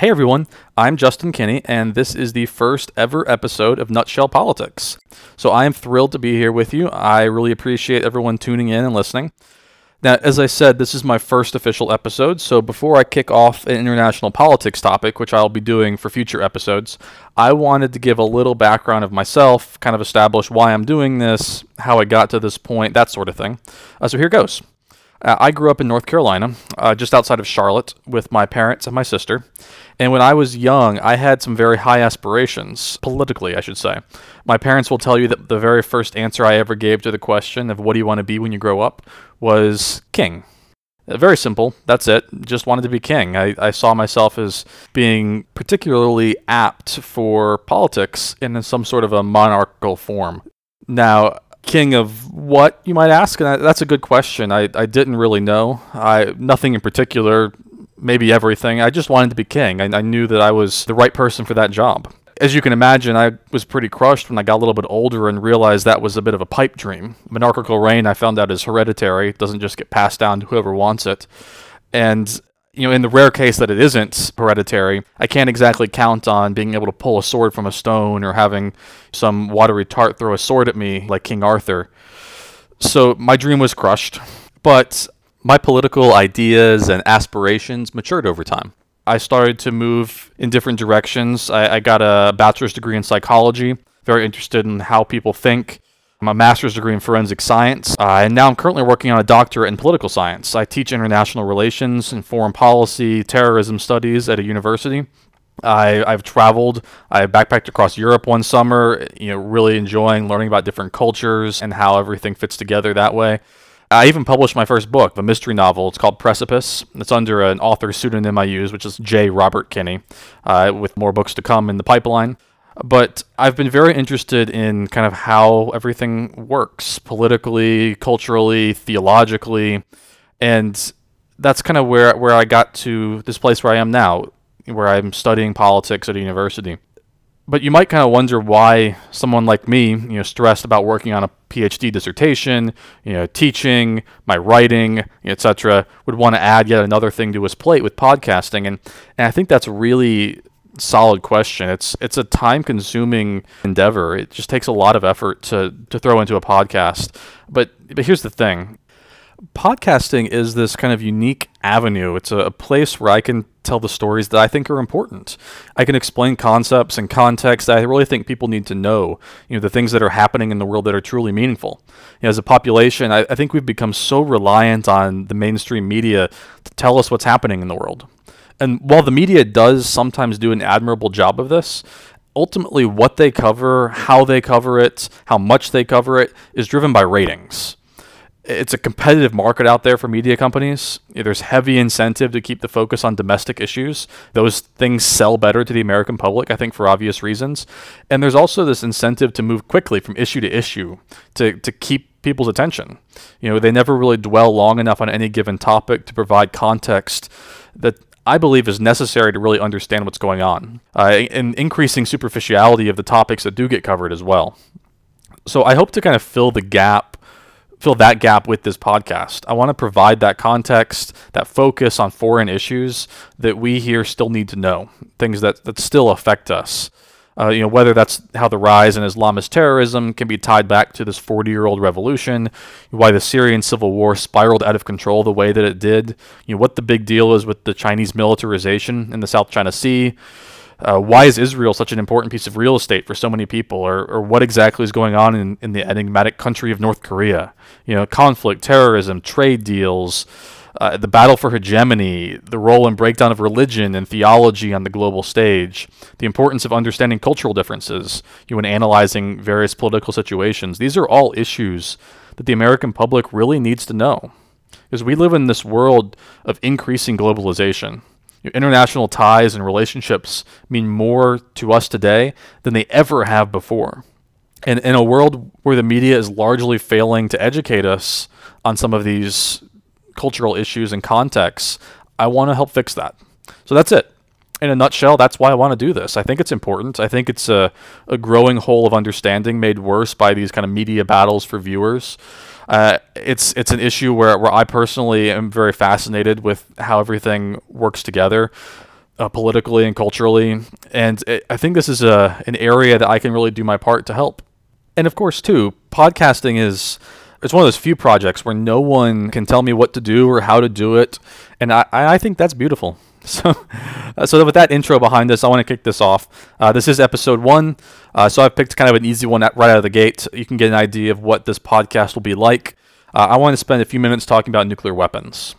Hey everyone, I'm Justin Kinney, and this is the first ever episode of Nutshell Politics. So I am thrilled to be here with you. I really appreciate everyone tuning in and listening. Now, as I said, this is my first official episode, so before I kick off an international politics topic, which I'll be doing for future episodes, I wanted to give a little background of myself, kind of establish why I'm doing this, how I got to this point, that sort of thing. Uh, so here goes. Uh, I grew up in North Carolina, uh, just outside of Charlotte, with my parents and my sister. And when I was young, I had some very high aspirations, politically, I should say. My parents will tell you that the very first answer I ever gave to the question of what do you want to be when you grow up was king. Uh, very simple. That's it. Just wanted to be king. I, I saw myself as being particularly apt for politics in some sort of a monarchical form. Now, king of what you might ask? And I, that's a good question. I, I didn't really know. I nothing in particular maybe everything. I just wanted to be king. I, I knew that i was the right person for that job. As you can imagine i was pretty crushed when i got a little bit older and realized that was a bit of a pipe dream. Monarchical reign i found out is hereditary. It doesn't just get passed down to whoever wants it. And you know, in the rare case that it isn't hereditary, I can't exactly count on being able to pull a sword from a stone or having some watery tart throw a sword at me like King Arthur. So my dream was crushed, but my political ideas and aspirations matured over time. I started to move in different directions. I, I got a bachelor's degree in psychology, very interested in how people think I'm a master's degree in forensic science, uh, and now I'm currently working on a doctorate in political science. I teach international relations and foreign policy, terrorism studies at a university. I, I've traveled. I backpacked across Europe one summer, you know, really enjoying learning about different cultures and how everything fits together that way. I even published my first book, a mystery novel. It's called Precipice. It's under an author pseudonym I use, which is J. Robert Kinney, uh, with more books to come in the pipeline. But I've been very interested in kind of how everything works politically, culturally, theologically, and that's kind of where where I got to this place where I am now, where I'm studying politics at a university. But you might kind of wonder why someone like me, you know, stressed about working on a PhD dissertation, you know, teaching, my writing, etc., would want to add yet another thing to his plate with podcasting, and and I think that's really solid question. It's it's a time consuming endeavor. It just takes a lot of effort to to throw into a podcast. But but here's the thing. Podcasting is this kind of unique avenue. It's a, a place where I can tell the stories that I think are important. I can explain concepts and context that I really think people need to know. You know, the things that are happening in the world that are truly meaningful. You know, as a population, I, I think we've become so reliant on the mainstream media to tell us what's happening in the world and while the media does sometimes do an admirable job of this, ultimately what they cover, how they cover it, how much they cover it is driven by ratings. It's a competitive market out there for media companies. There's heavy incentive to keep the focus on domestic issues. Those things sell better to the American public, I think, for obvious reasons. And there's also this incentive to move quickly from issue to issue to, to keep people's attention. You know, they never really dwell long enough on any given topic to provide context that I believe is necessary to really understand what's going on, uh, and increasing superficiality of the topics that do get covered as well. So I hope to kind of fill the gap, fill that gap with this podcast. I want to provide that context, that focus on foreign issues that we here still need to know, things that, that still affect us. Uh, you know, whether that's how the rise in Islamist terrorism can be tied back to this 40-year-old revolution, why the Syrian civil war spiraled out of control the way that it did, you know, what the big deal is with the Chinese militarization in the South China Sea, uh, why is Israel such an important piece of real estate for so many people, or, or what exactly is going on in, in the enigmatic country of North Korea? You know, conflict, terrorism, trade deals, uh, the battle for hegemony, the role and breakdown of religion and theology on the global stage, the importance of understanding cultural differences you know, when analyzing various political situations. These are all issues that the American public really needs to know. Because we live in this world of increasing globalization. international ties and relationships mean more to us today than they ever have before. And in a world where the media is largely failing to educate us on some of these cultural issues and contexts, I want to help fix that. So that's it. In a nutshell, that's why I want to do this. I think it's important. I think it's a, a growing hole of understanding made worse by these kind of media battles for viewers. Uh, it's it's an issue where, where I personally am very fascinated with how everything works together. uh, politically and culturally. And it, I think this is a, an area that I can really do my part to help. And of course, too, podcasting is it's one of those few projects where no one can tell me what to do or how to do it, and I, I think that's beautiful. So, uh, so with that intro behind this, I want to kick this off. Uh, this is episode one, uh, so I've picked kind of an easy one right out of the gate. You can get an idea of what this podcast will be like. Uh, I want to spend a few minutes talking about nuclear weapons.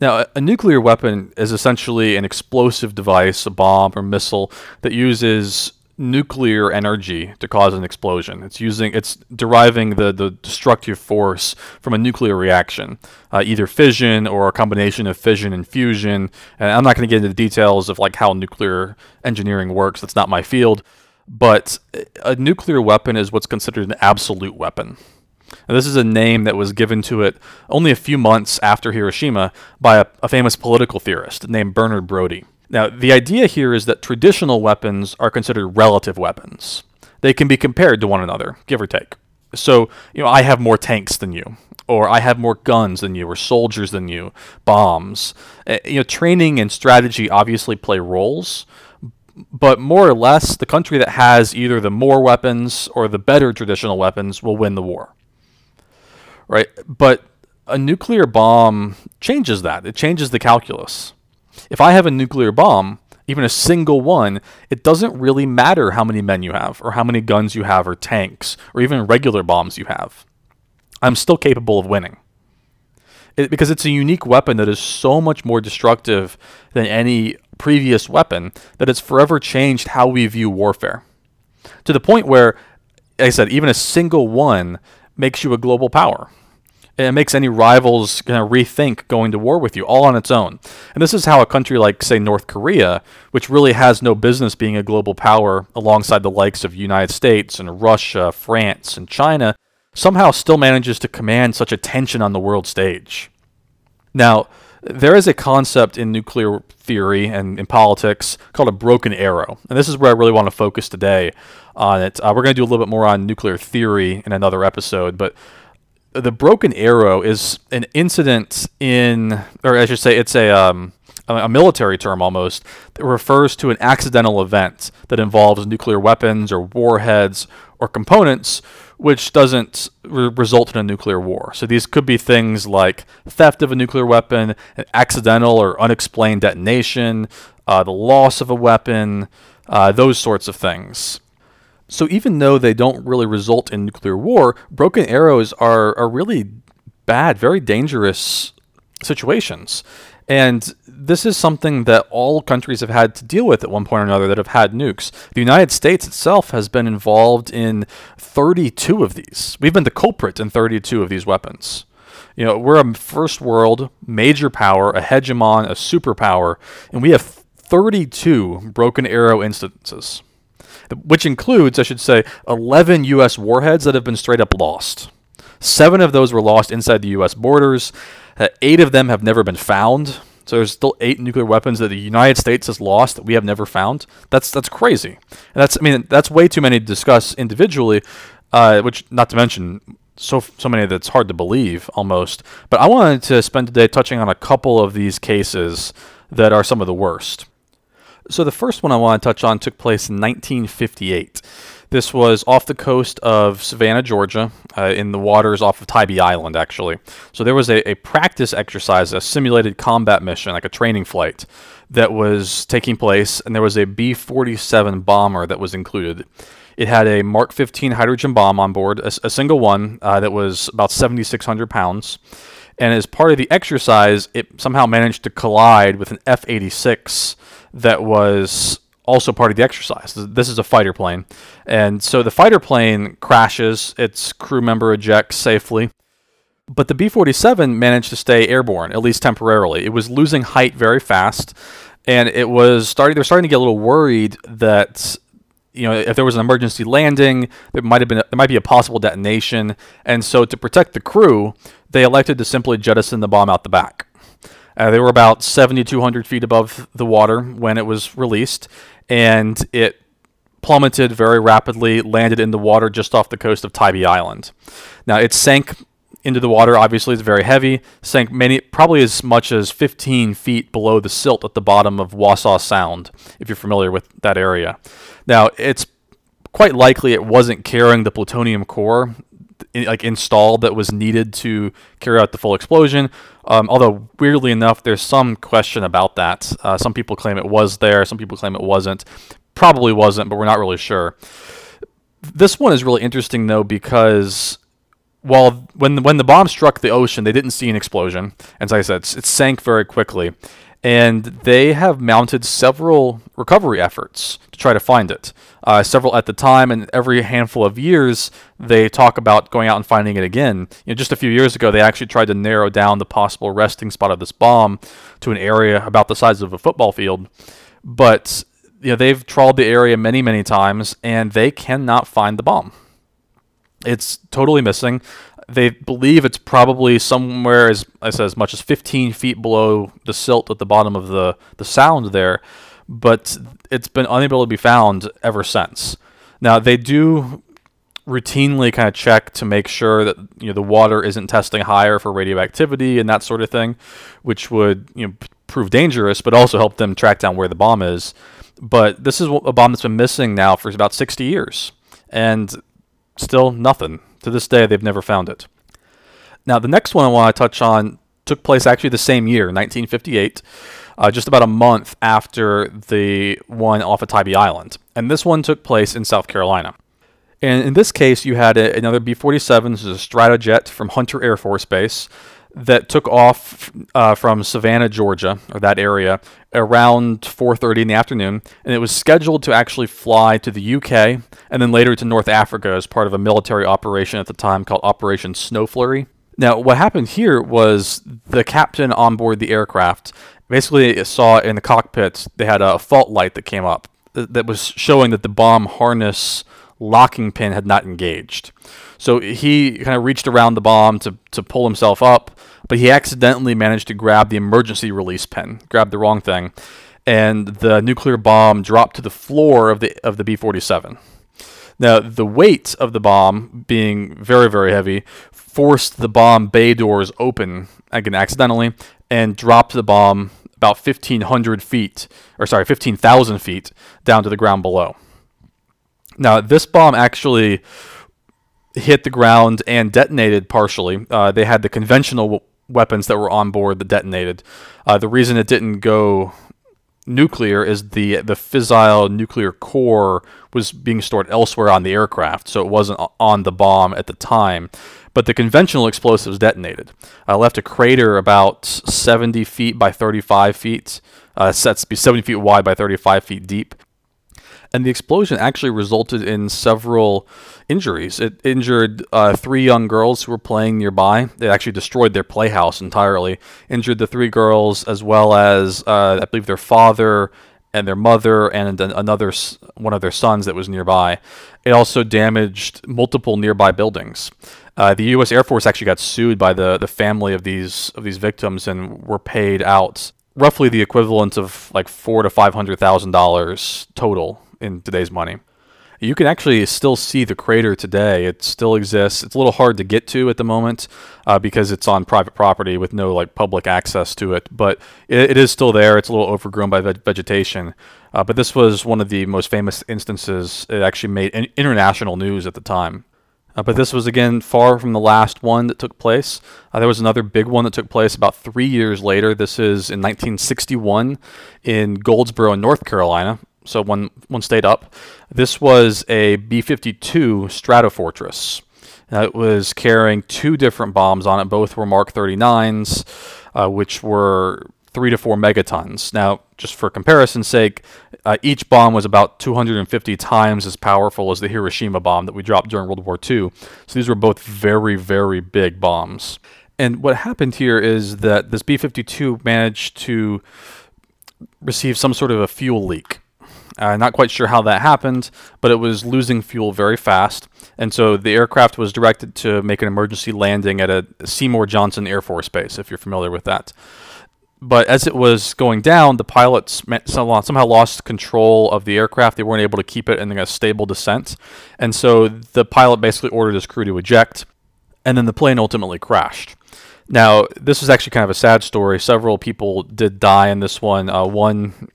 Now, a nuclear weapon is essentially an explosive device, a bomb or missile that uses nuclear energy to cause an explosion. It's using it's deriving the, the destructive force from a nuclear reaction, uh, either fission or a combination of fission and fusion. And I'm not going to get into the details of like how nuclear engineering works. That's not my field. But a nuclear weapon is what's considered an absolute weapon. And this is a name that was given to it only a few months after Hiroshima by a, a famous political theorist named Bernard Brodie. Now, the idea here is that traditional weapons are considered relative weapons. They can be compared to one another, give or take. So, you know, I have more tanks than you, or I have more guns than you, or soldiers than you, bombs. Uh, you know, training and strategy obviously play roles, but more or less, the country that has either the more weapons or the better traditional weapons will win the war. Right? But a nuclear bomb changes that. It changes the calculus. If I have a nuclear bomb, even a single one, it doesn't really matter how many men you have, or how many guns you have, or tanks, or even regular bombs you have. I'm still capable of winning. It, because it's a unique weapon that is so much more destructive than any previous weapon that it's forever changed how we view warfare. To the point where, like I said, even a single one makes you a global power it makes any rivals kind of rethink going to war with you all on its own. And this is how a country like, say, North Korea, which really has no business being a global power alongside the likes of United States and Russia, France, and China, somehow still manages to command such attention on the world stage. Now, there is a concept in nuclear theory and in politics called a broken arrow. And this is where I really want to focus today on it. Uh, we're going to do a little bit more on nuclear theory in another episode, but the broken arrow is an incident in, or I should say, it's a um, a military term almost that refers to an accidental event that involves nuclear weapons or warheads or components which doesn't re- result in a nuclear war. So these could be things like theft of a nuclear weapon, an accidental or unexplained detonation, uh, the loss of a weapon, uh, those sorts of things. So even though they don't really result in nuclear war, broken arrows are, are really bad, very dangerous situations. And this is something that all countries have had to deal with at one point or another that have had nukes. The United States itself has been involved in 32 of these. We've been the culprit in 32 of these weapons. You know, we're a first world major power, a hegemon, a superpower, and we have 32 broken arrow instances which includes, I should say, 11 U.S. warheads that have been straight up lost. Seven of those were lost inside the U.S. borders. Uh, eight of them have never been found. So there's still eight nuclear weapons that the United States has lost that we have never found. That's that's crazy. And that's I mean that's way too many to discuss individually. Uh, which not to mention so so many that's hard to believe almost. But I wanted to spend today touching on a couple of these cases that are some of the worst. So the first one I want to touch on took place in 1958. This was off the coast of Savannah, Georgia, uh, in the waters off of Tybee Island, actually. So there was a, a practice exercise, a simulated combat mission, like a training flight, that was taking place, and there was a B 47 bomber that was included. It had a Mark 15 hydrogen bomb on board, a, a single one uh, that was about 7,600 pounds. And as part of the exercise, it somehow managed to collide with an F 86 that was also part of the exercise. This is a fighter plane. And so the fighter plane crashes, its crew member ejects safely. But the B 47 managed to stay airborne, at least temporarily. It was losing height very fast, and it was starting, they were starting to get a little worried that you know, if there was an emergency landing, there might have been a, there might be a possible detonation, and so to protect the crew, they elected to simply jettison the bomb out the back. Uh, they were about 7,200 feet above the water when it was released, and it plummeted very rapidly, landed in the water just off the coast of Tybee Island. Now, it sank into the water. Obviously, it's very heavy. Sank many, probably as much as 15 feet below the silt at the bottom of Wassaw Sound, if you're familiar with that area. Now, it's quite likely it wasn't carrying the plutonium core like installed that was needed to carry out the full explosion. Um, although weirdly enough, there's some question about that. Uh, some people claim it was there. Some people claim it wasn't. Probably wasn't, but we're not really sure. This one is really interesting though because while when the, when the bomb struck the ocean, they didn't see an explosion, and as I said, it sank very quickly. And they have mounted several recovery efforts to try to find it. Uh, several at the time, and every handful of years, they talk about going out and finding it again. You know, just a few years ago, they actually tried to narrow down the possible resting spot of this bomb to an area about the size of a football field. But you know, they've trawled the area many, many times, and they cannot find the bomb. It's totally missing. They believe it's probably somewhere, as I said, as much as 15 feet below the silt at the bottom of the, the sound there, but it's been unable to be found ever since. Now, they do routinely kind of check to make sure that you know the water isn't testing higher for radioactivity and that sort of thing, which would you know prove dangerous, but also help them track down where the bomb is. But this is a bomb that's been missing now for about 60 years, and still nothing. To this day, they've never found it. Now, the next one I want to touch on took place actually the same year, 1958, uh, just about a month after the one off of Tybee Island. And this one took place in South Carolina. And in this case, you had a, another B 47, this is a Stratojet from Hunter Air Force Base that took off uh, from Savannah, Georgia, or that area, around 4:30 in the afternoon, and it was scheduled to actually fly to the UK and then later to North Africa as part of a military operation at the time called Operation Snow Flurry. Now, what happened here was the captain on board the aircraft basically saw in the cockpit they had a fault light that came up that was showing that the bomb harness locking pin had not engaged. So he kind of reached around the bomb to, to pull himself up, but he accidentally managed to grab the emergency release pin, grabbed the wrong thing, and the nuclear bomb dropped to the floor of the of the B-47. Now, the weight of the bomb being very, very heavy forced the bomb bay doors open again accidentally and dropped the bomb about 1,500 feet, or sorry, 15,000 feet down to the ground below. Now, this bomb actually hit the ground and detonated partially. Uh, they had the conventional weapons that were on board that detonated. Uh, the reason it didn't go nuclear is the the fissile nuclear core was being stored elsewhere on the aircraft, so it wasn't on the bomb at the time. But the conventional explosives detonated. Uh, left a crater about 70 feet by 35 feet, uh, sets to be 70 feet wide by 35 feet deep and the explosion actually resulted in several injuries. It injured uh, three young girls who were playing nearby. It actually destroyed their playhouse entirely. Injured the three girls as well as uh, I believe their father and their mother and another one of their sons that was nearby. It also damaged multiple nearby buildings. Uh, the U.S. Air Force actually got sued by the, the family of these of these victims and were paid out roughly the equivalent of like four to five hundred thousand dollars total in today's money. You can actually still see the crater today. It still exists. It's a little hard to get to at the moment uh, because it's on private property with no like public access to it. But it, it is still there. It's a little overgrown by ve- vegetation. Uh, but this was one of the most famous instances. It actually made international news at the time. Uh, but this was again far from the last one that took place. Uh, there was another big one that took place about three years later. This is in 1961 in Goldsboro, North Carolina so one one stayed up. This was a B-52 Stratofortress. Uh, it was carrying two different bombs on it. Both were Mark 39s, uh, which were three to four megatons. Now, just for comparison's sake, uh, each bomb was about 250 times as powerful as the Hiroshima bomb that we dropped during World War II. So these were both very, very big bombs. And what happened here is that this B 52 managed to receive some sort of a fuel leak. Uh, not quite sure how that happened, but it was losing fuel very fast, and so the aircraft was directed to make an emergency landing at a Seymour Johnson Air Force Base, if you're familiar with that. But as it was going down, the pilots somehow lost control of the aircraft. They weren't able to keep it in a stable descent, and so the pilot basically ordered his crew to eject. and then the plane ultimately crashed. Now, this was actually kind of a sad story. Several people did die in this one. Uh, one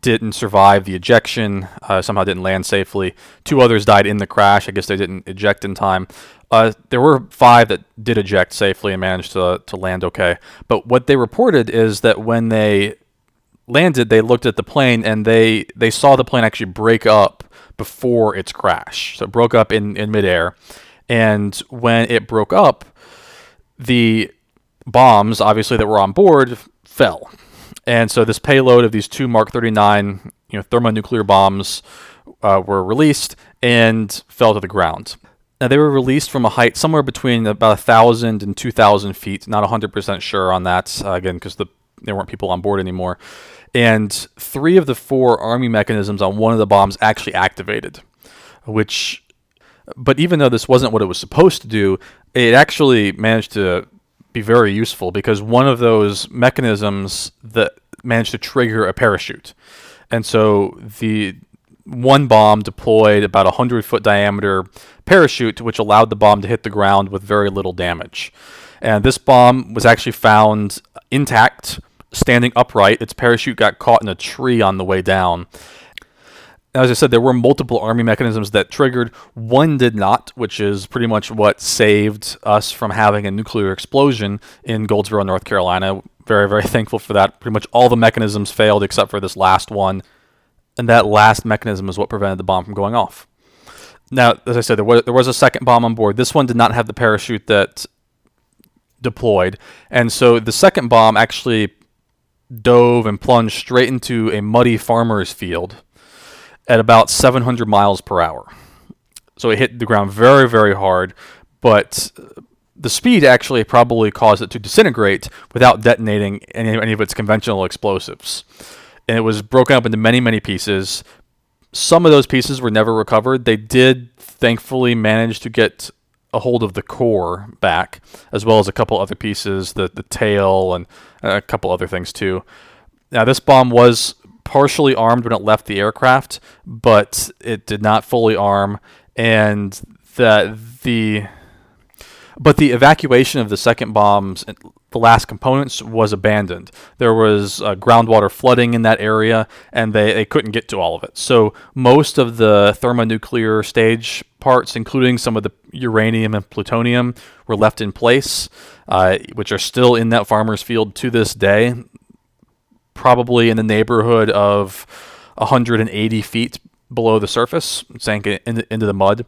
didn't survive the ejection, uh, somehow didn't land safely. Two others died in the crash. I guess they didn't eject in time. Uh, there were five that did eject safely and managed to, to land okay. But what they reported is that when they landed, they looked at the plane and they, they saw the plane actually break up before its crash. So it broke up in, in midair. And when it broke up, the bombs, obviously, that were on board fell. And so this payload of these two Mark 39 you know, thermonuclear bombs uh, were released and fell to the ground. Now, they were released from a height somewhere between about 1,000 and 2,000 feet. Not 100% sure on that, uh, again, because the, there weren't people on board anymore. And three of the four arming mechanisms on one of the bombs actually activated, which, but even though this wasn't what it was supposed to do, it actually managed to be very useful because one of those mechanisms that managed to trigger a parachute. And so the one bomb deployed about a 100 foot diameter parachute, which allowed the bomb to hit the ground with very little damage. And this bomb was actually found intact, standing upright. Its parachute got caught in a tree on the way down as I said, there were multiple arming mechanisms that triggered. One did not, which is pretty much what saved us from having a nuclear explosion in Goldsboro, North Carolina. Very, very thankful for that. Pretty much all the mechanisms failed except for this last one. And that last mechanism is what prevented the bomb from going off. Now, as I said, there was, there was a second bomb on board. This one did not have the parachute that deployed. And so the second bomb actually dove and plunged straight into a muddy farmer's field at about 700 miles per hour. So it hit the ground very, very hard, but the speed actually probably caused it to disintegrate without detonating any, any of its conventional explosives. And it was broken up into many, many pieces. Some of those pieces were never recovered. They did thankfully manage to get a hold of the core back, as well as a couple other pieces, the, the tail, and a couple other things too. Now, this bomb was partially armed when it left the aircraft, but it did not fully arm, and that the but the evacuation of the second bombs, the last components, was abandoned. There was uh, groundwater flooding in that area, and they, they couldn't get to all of it. So most of the thermonuclear stage parts, including some of the uranium and plutonium, were left in place, uh, which are still in that farmer's field to this day probably in the neighborhood of 180 feet below the surface, sank in, into the mud.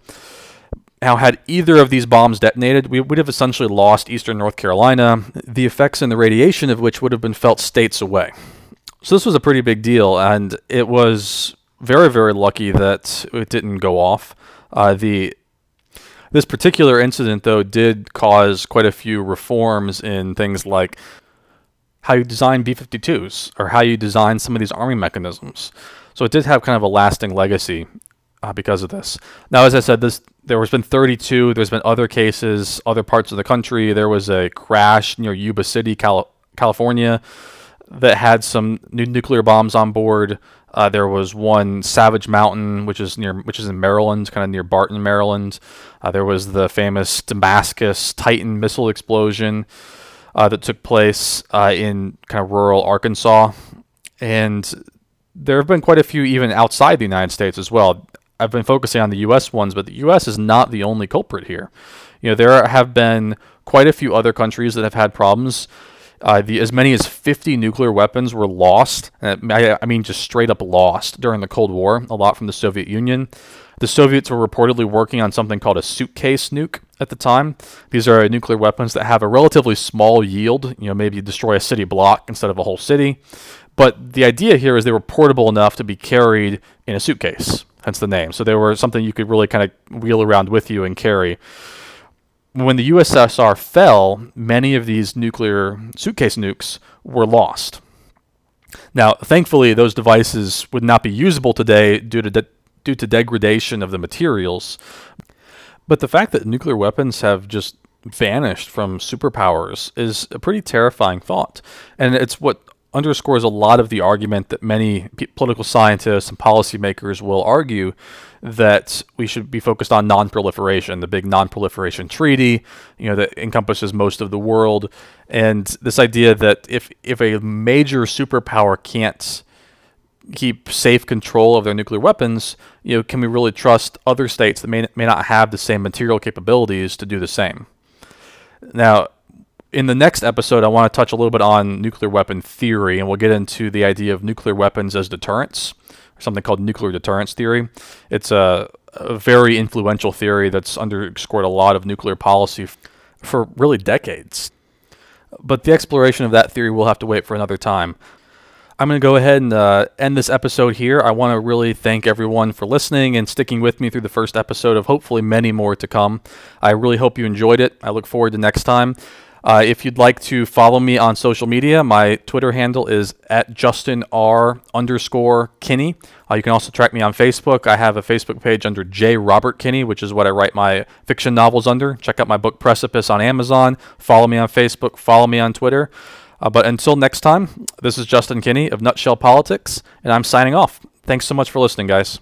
Now, had either of these bombs detonated, we would have essentially lost eastern North Carolina, the effects and the radiation of which would have been felt states away. So this was a pretty big deal, and it was very, very lucky that it didn't go off. Uh, the this particular incident, though, did cause quite a few reforms in things like how you design B-52s or how you design some of these arming mechanisms. So it did have kind of a lasting legacy uh, because of this. Now, as I said, this there has been 32. There's been other cases, other parts of the country. There was a crash near Yuba City, Cal- California, that had some new nuclear bombs on board. Uh, there was one Savage Mountain, which is near, which is in Maryland, kind of near Barton, Maryland. Uh, there was the famous Damascus Titan missile explosion uh, that took place uh, in kind of rural Arkansas. And there have been quite a few even outside the United States as well. I've been focusing on the U.S. ones, but the U.S. is not the only culprit here. You know, there have been quite a few other countries that have had problems. Uh, the, as many as 50 nuclear weapons were lost. I, I mean, just straight up lost during the Cold War, a lot from the Soviet Union. The Soviets were reportedly working on something called a suitcase nuke at the time. These are nuclear weapons that have a relatively small yield, you know, maybe destroy a city block instead of a whole city. But the idea here is they were portable enough to be carried in a suitcase, hence the name. So they were something you could really kind of wheel around with you and carry. When the USSR fell, many of these nuclear suitcase nukes were lost. Now, thankfully, those devices would not be usable today due to due to degradation of the materials. But the fact that nuclear weapons have just vanished from superpowers is a pretty terrifying thought. And it's what underscores a lot of the argument that many p- political scientists and policymakers will argue that we should be focused on non-proliferation, the big non-proliferation treaty, you know, that encompasses most of the world, and this idea that if if a major superpower can't keep safe control of their nuclear weapons, you know, can we really trust other states that may may not have the same material capabilities to do the same? Now, in the next episode, I want to touch a little bit on nuclear weapon theory, and we'll get into the idea of nuclear weapons as deterrence, or something called nuclear deterrence theory. It's a, a very influential theory that's underscored a lot of nuclear policy f- for really decades. But the exploration of that theory will have to wait for another time. I'm going to go ahead and uh, end this episode here. I want to really thank everyone for listening and sticking with me through the first episode of hopefully many more to come. I really hope you enjoyed it. I look forward to next time. Uh, if you'd like to follow me on social media, my Twitter handle is at Justin R underscore Kinney. Uh, you can also track me on Facebook. I have a Facebook page under J Robert Kinney, which is what I write my fiction novels under. Check out my book Precipice on Amazon. Follow me on Facebook. Follow me on Twitter. Uh, but until next time, this is Justin Kinney of Nutshell Politics, and I'm signing off. Thanks so much for listening, guys.